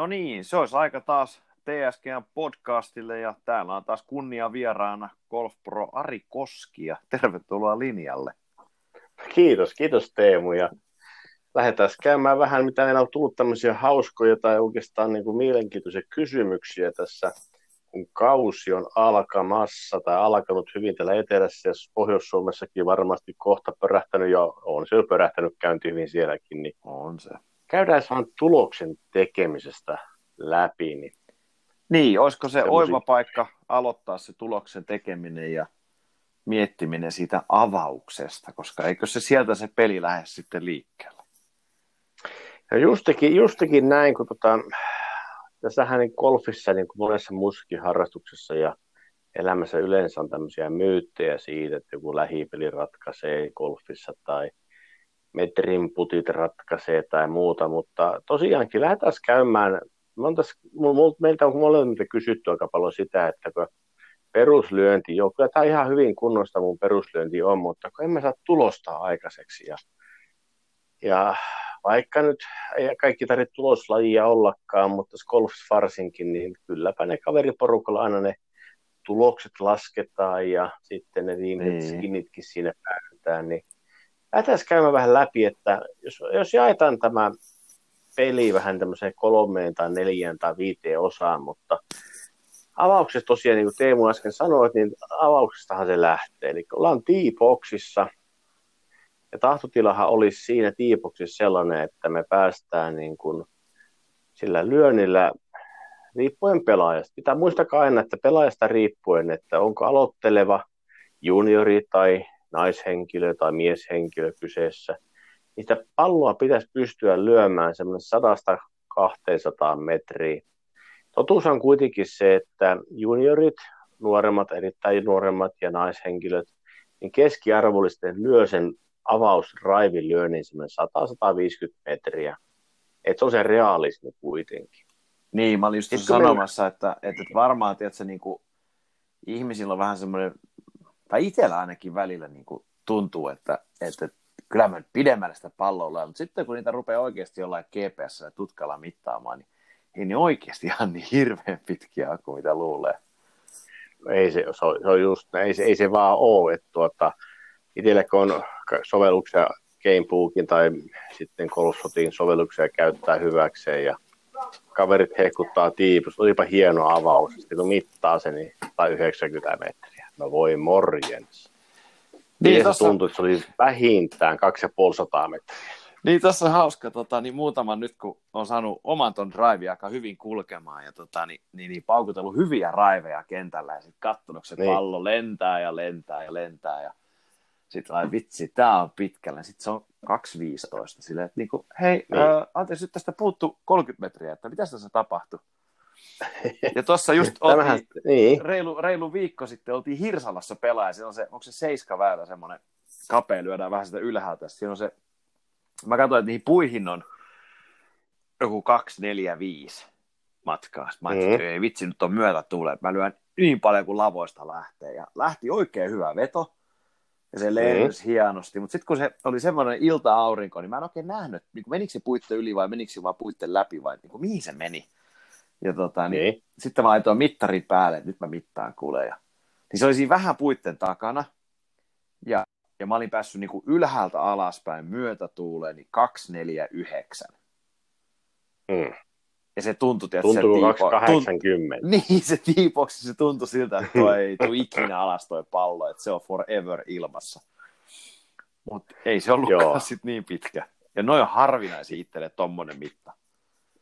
No niin, se olisi aika taas TSGn podcastille ja täällä on taas kunnia vieraana Golf Pro Ari Koski ja tervetuloa linjalle. Kiitos, kiitos Teemu ja lähdetään käymään vähän, mitä meillä on tullut tämmöisiä hauskoja tai oikeastaan niin kuin mielenkiintoisia kysymyksiä tässä, kun kausi on alkamassa tai alkanut hyvin täällä etelässä ja Pohjois-Suomessakin varmasti kohta pörähtänyt ja on se jo pörähtänyt käynti hyvin sielläkin, niin On se. Käydään vaan tuloksen tekemisestä läpi. Niin Niin, olisiko se Semmosia- oiva paikka aloittaa se tuloksen tekeminen ja miettiminen siitä avauksesta, koska eikö se sieltä se peli lähde sitten liikkeelle? Ja justikin, justikin näin, kun tota, tässähän niin golfissa, niin kuin monessa muussakin harrastuksessa ja elämässä yleensä on tämmöisiä myyttejä siitä, että joku lähipeli ratkaisee golfissa tai metrin putit ratkaisee tai muuta, mutta tosiaankin lähdetään käymään, tässä, meiltä on molemmilta kysytty aika paljon sitä, että kun peruslyönti, joo, kyllä tämä ihan hyvin kunnosta mun peruslyönti on, mutta kun en mä saa tulosta aikaiseksi ja, ja vaikka nyt ei kaikki tarvitse tuloslajia ollakaan, mutta tässä golf varsinkin, niin kylläpä ne kaveriporukalla aina ne tulokset lasketaan ja sitten ne viimeiset Niin. skinitkin siinä päätetään, niin lähdetään käymään vähän läpi, että jos, jos jaetaan tämä peli vähän tämmöiseen kolmeen tai neljään tai viiteen osaan, mutta avauksessa tosiaan, niin kuin Teemu äsken sanoi, niin avauksestahan se lähtee. Eli ollaan T-boxissa, ja tahtotilahan olisi siinä T-boxissa sellainen, että me päästään niin kuin sillä lyönnillä riippuen pelaajasta. Pitää muistaa aina, että pelaajasta riippuen, että onko aloitteleva juniori tai naishenkilö tai mieshenkilö kyseessä, niin sitä palloa pitäisi pystyä lyömään semmoinen 100-200 metriä. Totuus on kuitenkin se, että juniorit, nuoremmat, erittäin nuoremmat ja naishenkilöt, niin keskiarvollisten lyö sen avausraivin lyönnin semmoinen 100-150 metriä. Et se on se realismi kuitenkin. Niin, mä olin just sanomassa, että, että varmaan, tiedätkö, niin kuin, ihmisillä on vähän semmoinen, tai itsellä ainakin välillä niin kuin, tuntuu, että, että kyllä mä pidemmälle sitä palloa lyön, mutta sitten kun niitä rupeaa oikeasti jollain GPS ja tutkalla mittaamaan, niin ei ne oikeasti ihan niin hirveän pitkiä kuin mitä luulee. Ei se, se, on, se on just, ei se, ei se vaan ole, että tuota, itsellä kun on sovelluksia Gamebookin tai sitten Golfshotin sovelluksia käyttää hyväkseen ja kaverit hehkuttaa tiipus, olipa hieno avaus, sitten kun mittaa se, niin tai 90 metriä. No voi morjens. Niin, se tossa- tuntui, että se oli vähintään 250 metriä. Niin tässä on hauska, tota, niin muutaman nyt kun on saanut oman ton drive aika hyvin kulkemaan ja tota, niin, niin, niin paukutellut hyviä raiveja kentällä ja sitten katsonut, se Niin. pallo lentää ja lentää ja lentää ja sitten ai vitsi, tää on pitkällä. Sitten se on 2.15 silleen, että niinku, hei, Niin. niin. äh, anteeksi, nyt tästä puuttu 30 metriä, että mitä tässä tapahtui? Ja tuossa just Tämähän, oltiin, niin, reilu, reilu viikko sitten oltiin Hirsalassa pelaa, siinä on se, onko se seiska väylä semmoinen kapea, lyödään vähän sitä ylhäältä, siinä on se, mä katsoin, että niihin puihin on joku 2, 4, 5 matkaa. Mä ajattelin, Mm. ei vitsi, nyt on myötä tulee, mä lyön niin paljon kuin lavoista lähtee, ja lähti oikein hyvä veto, ja se lensi hienosti, mutta sitten kun se oli semmoinen ilta-aurinko, niin mä en oikein nähnyt, niin menikö se puitten yli vai menikö se vaan puitten läpi vai niin kuin, mihin se meni. Ja tota, niin, niin. sitten mä laitoin mittarin päälle, että nyt mä mittaan kuulee. Ja... Niin se oli siinä vähän puitten takana. Ja, ja mä olin päässyt niin kuin ylhäältä alaspäin myötätuuleen, niin 249. Mm. Ja se tuntui, että Tuntuu se tiipo... 280. Niin, se tiipoksi se tuntui siltä, että toi ei tule ikinä alas toi pallo, että se on forever ilmassa. Mutta ei se ollutkaan sit niin pitkä. Ja noin on harvinaisia itselle tommonen mitta.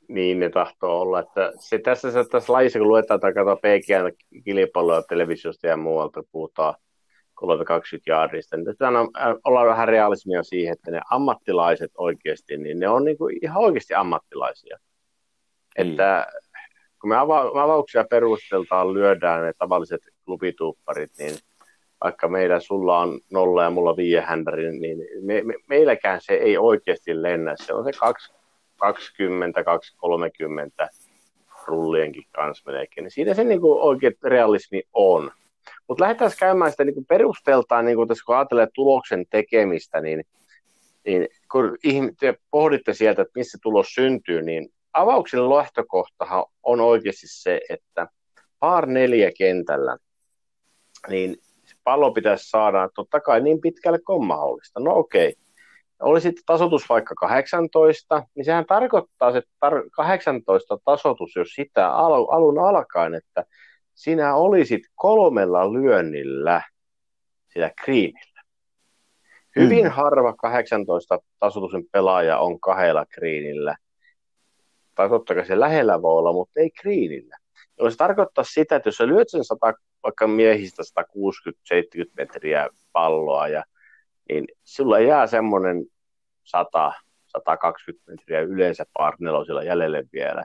Niin ne tahtoo olla. Että se tässä, se, tässä lajissa, kun luetaan tai katsotaan PGN-kilpailuja televisiosta ja muualta, puhutaan 320 jaardista, niin tässä on, ollaan vähän realismia siihen, että ne ammattilaiset oikeasti, niin ne on niin kuin ihan oikeasti ammattilaisia. Niin. Että kun me ava- avauksia perusteltaan, lyödään ne tavalliset klubituupparit, niin vaikka meillä sulla on nolla ja mulla händäri, niin me, me, meilläkään se ei oikeasti lennä. Se on se 2, 20, 230 rullienkin kanssa melkein. Niin siinä se niin kuin oikein realismi on. Mutta lähdetään käymään sitä niin kuin perusteltaan, niin kuin tässä kun ajattelee tuloksen tekemistä, niin, niin kun te pohditte sieltä, että missä tulos syntyy, niin avauksen lähtökohtahan on oikeasti se, että par neljä kentällä, niin pallo pitäisi saada totta kai niin pitkälle kuin mahdollista. No okei, oli sitten tasotus vaikka 18, niin sehän tarkoittaa se tar- 18 tasotus, jos sitä al- alun alkaen, että sinä olisit kolmella lyönnillä sillä kriinillä. Hyvin mm. harva 18 tasotuksen pelaaja on kahdella kriinillä. Tai totta kai se lähellä voi olla, mutta ei kriinillä. Se tarkoittaa sitä, että jos sä lyöt sen 100, vaikka miehistä 160-70 metriä palloa, ja, niin sulla jää semmoinen 100, 120 metriä yleensä parnelosilla jäljelle vielä.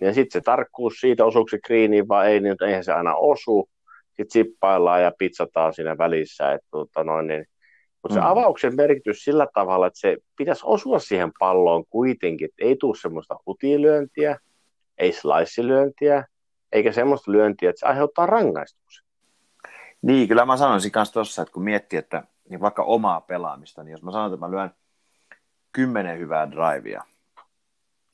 Ja sitten se tarkkuus siitä, osuuko se kriiniin vai ei, niin eihän se aina osu. Sitten sippaillaan ja pizzataan siinä välissä. Että, tota noin, niin. Mutta se mm. avauksen merkitys sillä tavalla, että se pitäisi osua siihen palloon kuitenkin, että ei tule semmoista hutilyöntiä, ei slice eikä semmoista lyöntiä, että se aiheuttaa rangaistuksen. Niin, kyllä mä sanoisin myös tuossa, että kun miettii, että niin vaikka omaa pelaamista, niin jos mä sanon, että mä lyön kymmenen hyvää drivea,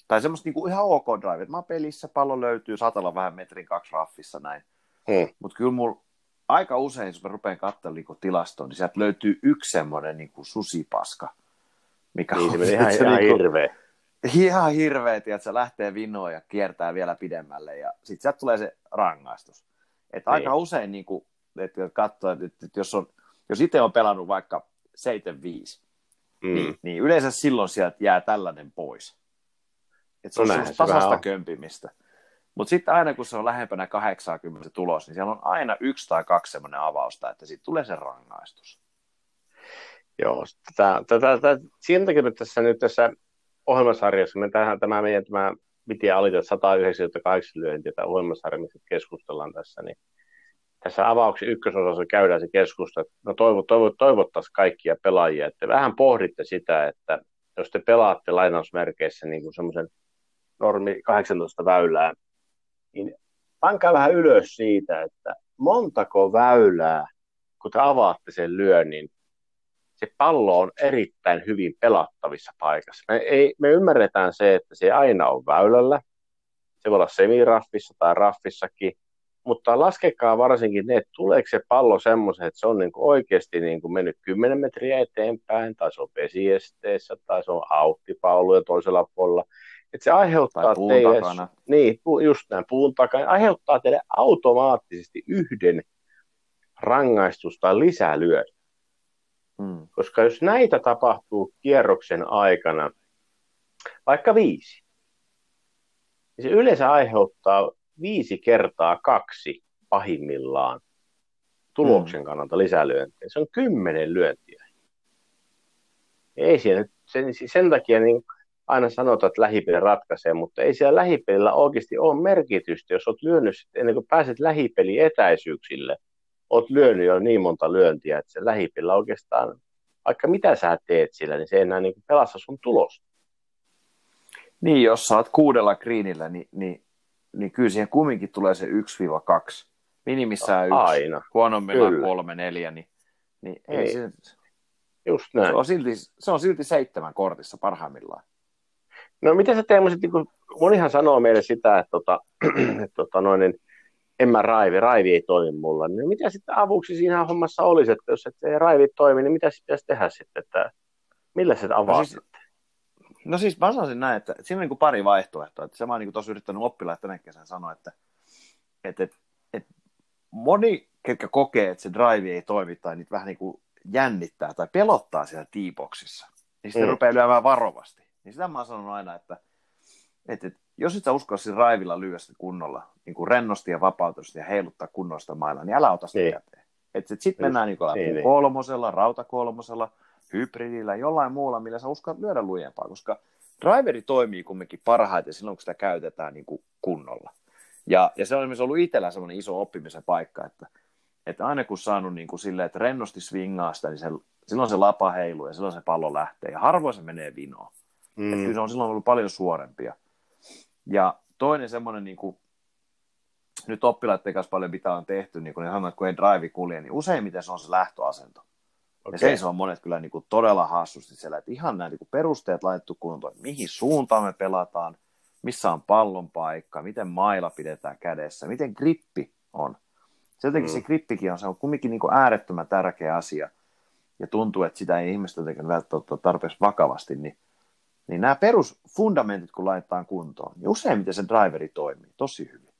tai semmoista niinku ihan ok drive, että mä pelissä, pallo löytyy, saattaa olla vähän metrin kaksi raffissa näin, hmm. mutta kyllä mulla aika usein, jos mä rupean katselemaan niinku tilastoon, niin sieltä löytyy yksi semmoinen niinku susipaska, mikä niin, on ihan, ihan niinku, hirveä ihan hirveä, että se lähtee vinoon ja kiertää vielä pidemmälle ja sitten sieltä tulee se rangaistus. Että niin. aika usein niin kuin, että katsoo, että, että jos, on, jos itse on pelannut vaikka 75, mm. niin, niin yleensä silloin sieltä jää tällainen pois. Että se no on tasasta kömpimistä. Mutta sitten aina kun se on lähempänä 80 tulos, niin siellä on aina yksi tai kaksi semmoinen avausta, että sitten tulee se rangaistus. Joo, tätä, tätä, tätä, siinä takia nyt tässä, nyt tässä ohjelmasarjassa, me tähän, tämä meidän tämä piti alittaa 198 lyöntiä tämä ohjelmasarja, mistä keskustellaan tässä, niin tässä avauksen ykkösosassa käydään se keskustelu, no toivot, toivot, toivottaisiin kaikkia pelaajia, että vähän pohditte sitä, että jos te pelaatte lainausmerkeissä niin kuin semmoisen normi 18 väylää, niin pankaa vähän ylös siitä, että montako väylää, kun te avaatte sen lyönnin, se pallo on erittäin hyvin pelattavissa paikassa. Me, ei, me ymmärretään se, että se aina on väylällä. Se voi olla semiraffissa tai raffissakin, mutta laskekaa varsinkin ne, että tuleeko se pallo semmoisen, että se on niin kuin oikeasti niin kuin mennyt 10 metriä eteenpäin, tai se on vesiesteessä, tai se on auttipalloja toisella puolella. Että se aiheuttaa teille, takana. niin, just näin, puun takana, aiheuttaa teille automaattisesti yhden rangaistus tai lisälyön. Mm. Koska jos näitä tapahtuu kierroksen aikana, vaikka viisi, niin se yleensä aiheuttaa viisi kertaa kaksi pahimmillaan tuloksen mm. kannalta lisälyöntiä. Se on kymmenen lyöntiä. Ei siinä, sen, sen takia niin aina sanotaan, että lähipeli ratkaisee, mutta ei siellä lähipelillä oikeasti ole merkitystä, jos olet lyönyt ennen kuin pääset lähipeli etäisyyksille – oot lyönyt jo niin monta lyöntiä, että se lähipillä oikeastaan, vaikka mitä sä teet sillä, niin se ei enää niin pelasta sun tulosta. Niin, jos oot kuudella greenillä, niin, niin, niin kyllä siihen kumminkin tulee se 1-2. Minimissään no, yksi, aina. huonommillaan kolme, neljä, niin, niin ei, ei. Se, Just näin. Se on, silti, se on silti seitsemän kortissa parhaimmillaan. No miten sä teemmoiset, niin monihan sanoo meille sitä, että, tota, että tota, noin, niin, en mä raivi, raivi ei toimi mulla. Niin mitä sitten avuksi siinä hommassa olisi, että jos et se raivi toimi, niin mitä sitten pitäisi tehdä sitten, että millä se avaa no siis, no siis mä sanoisin näin, että siinä on niin pari vaihtoehtoa. Että se mä oon niin tuossa yrittänyt oppilaat tänä kesän sanoa, että, että, että, että moni, ketkä kokee, että se drive ei toimi tai niitä vähän niin kuin jännittää tai pelottaa siellä tiipoksissa, niin sitten mm. rupeaa lyömään varovasti. Niin sitä mä oon sanonut aina, että, että, että jos et sä usko siinä raivilla lyödä kunnolla, niin kuin rennosti ja vapautusti ja heiluttaa kunnosta mailla, niin älä ota sitä niin. käteen. Sitten mennään niin kuin niin. kolmosella, rautakolmosella, hybridillä, jollain muulla, millä sä uskallat lyödä lujempaa, koska driveri toimii kumminkin parhaiten silloin, kun sitä käytetään niin kuin kunnolla. Ja, ja se on esimerkiksi ollut itsellä semmoinen iso oppimisen paikka, että, että aina kun saanut niin kuin silleen, että rennosti swingaa sitä, niin se, silloin se lapa heiluu ja silloin se pallo lähtee. Ja harvoin se menee vinoon. Mm. Että kyllä se on silloin ollut paljon suorempia. Ja toinen semmoinen, niin kuin, nyt oppilaiden kanssa paljon mitä on tehty, niin kun ne sanoo, että kun ei drive kulje, niin useimmiten se on se lähtöasento. Okay. Ja se on monet kyllä niin kuin todella hassusti siellä, että ihan nämä niin kuin perusteet laitettu kuntoon, mihin suuntaan me pelataan, missä on pallon paikka, miten maila pidetään kädessä, miten grippi on. Se jotenkin mm. se grippikin on, se on kumminkin niin kuin äärettömän tärkeä asia, ja tuntuu, että sitä ei ihmiset jotenkin välttämättä tarpeeksi vakavasti, niin, niin nämä perusfundamentit, kun laitetaan kuntoon, niin useimmiten se driveri toimii tosi hyvin.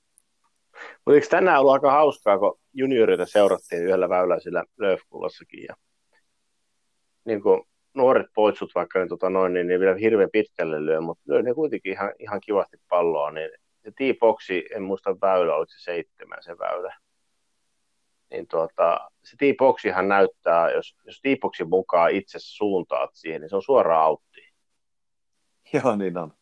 Mutta eikö tänään ollut aika hauskaa, kun juniorita seurattiin yhdellä väyläisellä Löfkullassakin, ja niin kuin nuoret poitsut vaikka niin, tota noin, niin ne vielä hirveän pitkälle lyö, mutta lyö ne kuitenkin ihan, ihan kivasti palloa, niin se T-boxi, en muista väylä, oliko se seitsemän se väylä, niin tuota, se T-boxihan näyttää, jos, jos T-boxin mukaan itse suuntaat siihen, niin se on suoraan autti. Joo, niin on.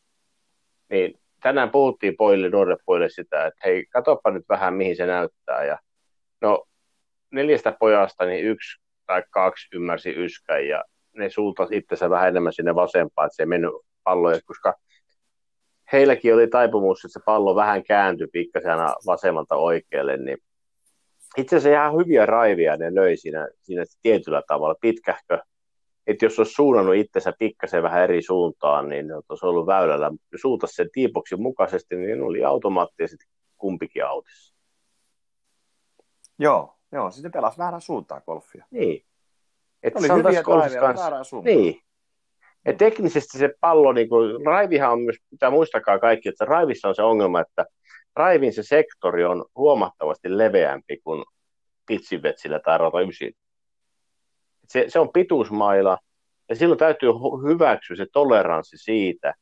Niin tänään puhuttiin poille, nuorille poille sitä, että hei, katsopa nyt vähän, mihin se näyttää. Ja, no, neljästä pojasta, niin yksi tai kaksi ymmärsi yskän ja ne suuntasi itsensä vähän enemmän sinne vasempaan, että se ei mennyt palloja, koska heilläkin oli taipumus, että se pallo vähän kääntyi pikkasen vasemmalta oikealle, niin itse asiassa ihan hyviä raivia ne löi siinä, siinä tietyllä tavalla. Pitkähkö, että jos olisi suunnannut itsensä pikkasen vähän eri suuntaan, niin olisi ollut väylällä. Jos suuntaisi sen tiipoksin mukaisesti, niin oli automaattisesti kumpikin autissa. Joo, joo, sitten pelasi väärän suuntaan golfia. Niin. Että oli hyviä väärään suuntaan. Niin. Ja teknisesti se pallo, niin kuin, raivihan on myös, pitää muistakaa kaikki, että raivissa on se ongelma, että raivin se sektori on huomattavasti leveämpi kuin pitsivetsillä tai rotaysin. Se, se on pituusmaila, ja silloin täytyy hyväksyä se toleranssi siitä,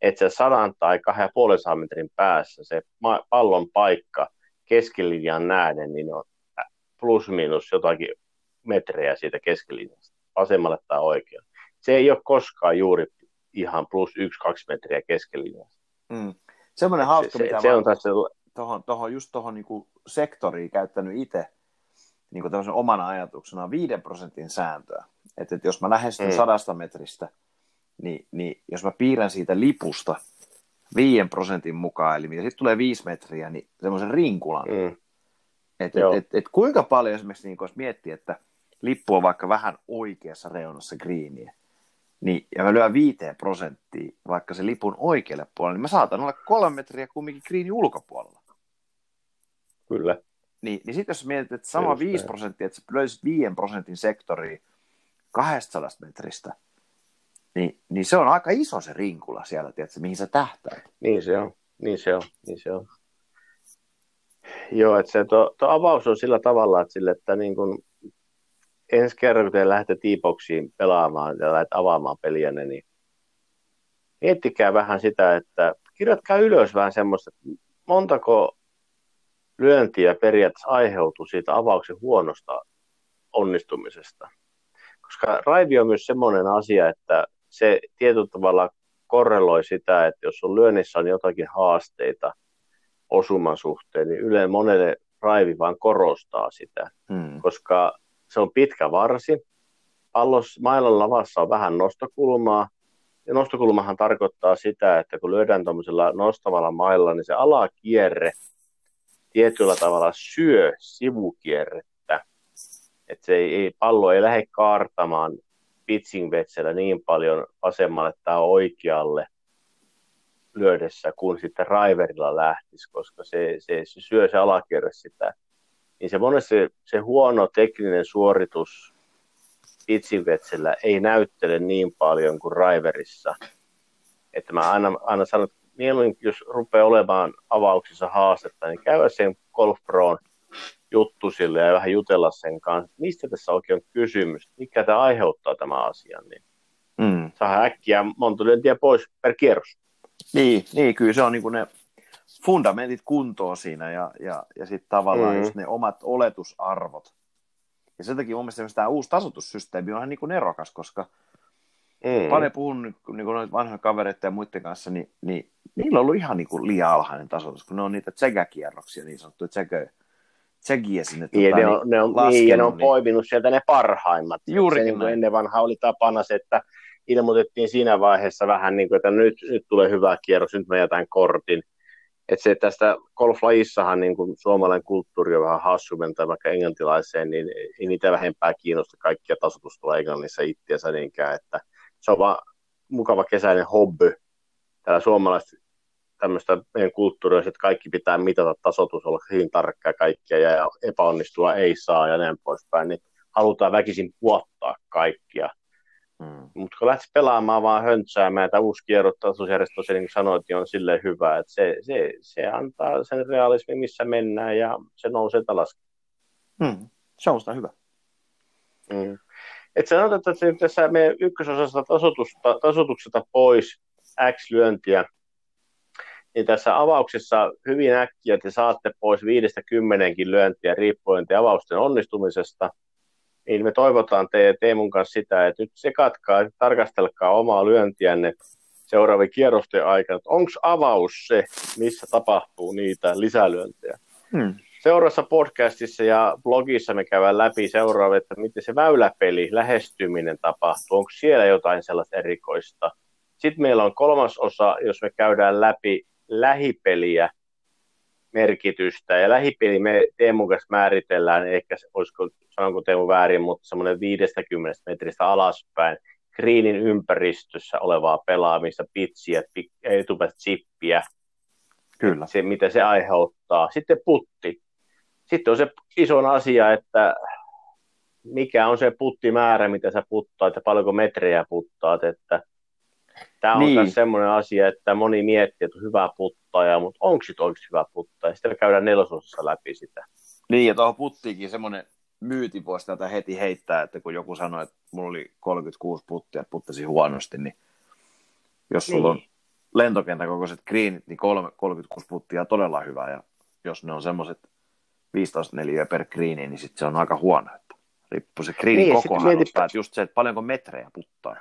että se sadan tai kahden ja metrin päässä se pallon paikka keskilinjan nähden, niin on plus minus jotakin metrejä siitä keskilinjasta, vasemmalle tai oikealle. Se ei ole koskaan juuri ihan plus yksi, kaksi metriä keskilinjasta. Mm. Semmoinen hauska, se, mitä se, se on tässä... Tohon, tohon, just tuohon niin sektoriin käyttänyt itse niin omana ajatuksena on 5 prosentin sääntöä. Että, että jos mä lähestyn mm. sadasta metristä, niin, niin jos mä piirrän siitä lipusta 5 prosentin mukaan, eli mitä sitten tulee 5 metriä, niin semmoisen rinkulan. Mm. Että et, et, et, kuinka paljon esimerkiksi, niin jos miettii, että lippu on vaikka vähän oikeassa reunassa greeniä, niin, ja mä lyön viiteen prosenttia vaikka se lipun oikealle puolelle, niin mä saatan olla kolme metriä kumminkin greenin ulkopuolella. Kyllä. Niin, niin sitten jos mietit, että sama 5 prosenttia, että sä löysit 5 prosentin sektori 200 metristä, niin, niin se on aika iso se rinkula siellä, tiedätkö, mihin sä tähtäät. Niin se on, niin se on, niin se on. Joo, että se tuo, tuo avaus on sillä tavalla, että, sille, että niin kun ensi kerran, kun te lähdette T-boxiin pelaamaan ja lähdet avaamaan peliä, niin miettikää vähän sitä, että kirjoitkaa ylös vähän semmoista, että montako lyöntiä periaatteessa aiheutuu siitä avauksen huonosta onnistumisesta. Koska raivi on myös semmoinen asia, että se tietyllä tavalla korreloi sitä, että jos on lyönnissä on jotakin haasteita osuman suhteen, niin yleensä monelle raivi vaan korostaa sitä, hmm. koska se on pitkä varsi, pallos, mailan lavassa on vähän nostokulmaa, ja nostokulmahan tarkoittaa sitä, että kun lyödään tuollaisella nostavalla mailla, niin se alakierre tietyllä tavalla syö sivukierrettä. Että se ei, ei, pallo ei lähde kaartamaan pitching niin paljon vasemmalle tai oikealle lyödessä kuin sitten riverilla lähtisi, koska se, se, se syö se alakierre sitä. Niin se monesti se, se huono tekninen suoritus pitching ei näyttele niin paljon kuin riverissa. Että mä aina, aina sanon, että mieluummin, jos rupeaa olemaan avauksissa haastetta, niin käydä sen Golf Proon juttu sille ja vähän jutella sen kanssa, mistä tässä oikein on kysymys, mikä tämä aiheuttaa tämä asia, niin mm. saa äkkiä monta lyöntiä pois per kierros. Niin, niin kyllä se on niin kuin ne fundamentit kuntoon siinä ja, ja, ja sitten tavallaan mm. just ne omat oletusarvot. Ja sen takia mun mielestä tämä uusi tasoitussysteemi on ihan niin kuin erokas, koska – Mm. Paljon puhun niin kuin vanhojen kavereiden ja muiden kanssa, niin, niin niillä on ollut ihan niin kuin liian alhainen tasoitus, kun ne on niitä tsekä-kierroksia, niin sanottuja tsekä, tsekiä sinne. Niin, tuota, ne on, ne on, laskenut, niin, ja ne on niin... poiminut sieltä ne parhaimmat. Juuri niin kuin ennen vanha oli tapana se, että ilmoitettiin siinä vaiheessa vähän niin kuin, että nyt, nyt tulee hyvä kierros, nyt mä jätän kortin. Että se tästä golflajissahan niin kuin suomalainen kulttuuri on vähän hassumentaa vaikka englantilaiseen, niin ei niitä vähempää kiinnosta kaikkia tasotusta englannissa itseänsä niinkään, että se on vaan mukava kesäinen hobby. Täällä suomalaiset tämmöistä meidän kulttuuria, että kaikki pitää mitata tasotus, olla hyvin tarkkaa kaikkia ja epäonnistua ei saa ja näin poispäin, niin halutaan väkisin puottaa kaikkia. Mm. Mutta kun lähtisi pelaamaan vaan höntsäämään, että uusi kierrottaisuusjärjestö, niin kuin sanoit, niin on silleen hyvä, että se, se, se antaa sen realismin, missä mennään ja se nousee alas. Mm. Se on sitä hyvä. Mm. Et sanotaan, että tässä meidän ykkösosasta tasotusta, tasotuksesta pois X lyöntiä, niin tässä avauksessa hyvin äkkiä te saatte pois viidestä kymmenenkin lyöntiä riippuen te avausten onnistumisesta, niin me toivotaan te Teemun kanssa sitä, että nyt sekatkaa ja tarkastelkaa omaa lyöntiänne seuraavien kierrosten aikana, onko avaus se, missä tapahtuu niitä lisälyöntejä. Hmm. Seuraavassa podcastissa ja blogissa me käydään läpi seuraava, että miten se väyläpeli, lähestyminen tapahtuu, onko siellä jotain sellaista erikoista. Sitten meillä on kolmas osa, jos me käydään läpi lähipeliä, merkitystä. Ja lähipeli me Teemun kanssa määritellään, ehkä olisiko, sanonko Teemu väärin, mutta semmoinen 50 metristä alaspäin, greenin ympäristössä olevaa pelaamista, pitsiä, etupäästä chippiä, Kyllä. Se, mitä se aiheuttaa. Sitten putti. Sitten on se iso asia, että mikä on se puttimäärä, mitä sä puttaat ja paljonko metrejä puttaat, että Tämä on niin. semmoinen asia, että moni miettii, että on hyvä puttaja, mutta onko sitten oikeasti hyvä puttaja? Sitten me käydään nelososassa läpi sitä. Niin, ja tuohon puttiinkin semmoinen myyti voisi tätä heti heittää, että kun joku sanoi, että mulla oli 36 puttia, että puttasi huonosti, niin jos sulla niin. on lentokentän kokoiset greenit, niin 36 puttia on todella hyvä, ja jos ne on semmoiset 15 neliöä per greeni, niin sitten se on aika huono. Että riippuu se greenin niin, kokohan, että just se, että paljonko metrejä puttaa.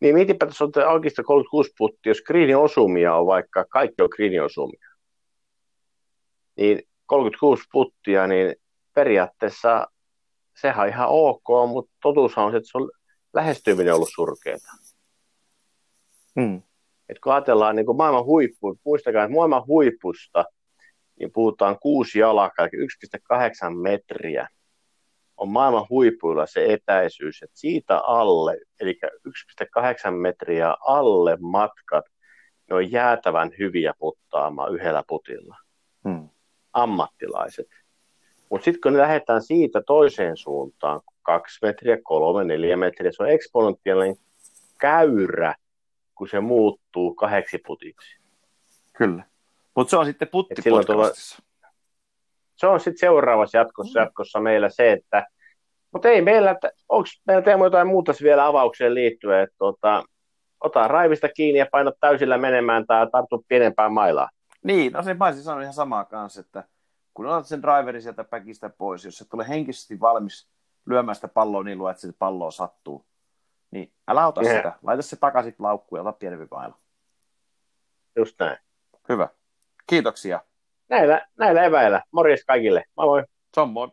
Niin mietipä, että on oikeastaan 36 putti, jos greenin osumia on vaikka, kaikki on greenin osumia, niin 36 puttia, niin periaatteessa sehän on ihan ok, mutta totuushan on se, että se on lähestyminen ollut surkeata. Hmm. Et kun ajatellaan niin kuin maailman huippu, muistakaa, että maailman huipusta, niin puhutaan kuusi jalkaa, eli 1,8 metriä on maailman huipuilla se etäisyys, että siitä alle, eli 1,8 metriä alle matkat, ne on jäätävän hyviä puttaamaan yhdellä putilla. Hmm. Ammattilaiset. Mutta sitten kun ne lähdetään siitä toiseen suuntaan, kaksi metriä, kolme, neljä metriä, se on eksponentiaalinen käyrä, kun se muuttuu kahdeksi putiksi. Kyllä. Mutta se on sitten putti se on sitten seuraavassa jatkossa, mm. jatkossa meillä se, että mutta ei meillä, että onko meillä Teemu jotain muuta vielä avaukseen liittyen, että tota, ota raivista kiinni ja paina täysillä menemään tai tarttu pienempään mailaan. Niin, no se Paisi sanoi ihan samaa kanssa, että kun otat sen driverin sieltä päkistä pois, jos se tulee henkisesti valmis lyömään sitä palloa niin luo, että se palloa sattuu, niin älä ota yeah. sitä. Laita se takaisin laukkuun ja ota pienempi maila. Just näin. Hyvä. Kiitoksia. Näillä, näillä eväillä. Morjes kaikille. Moi moi. Se on moi.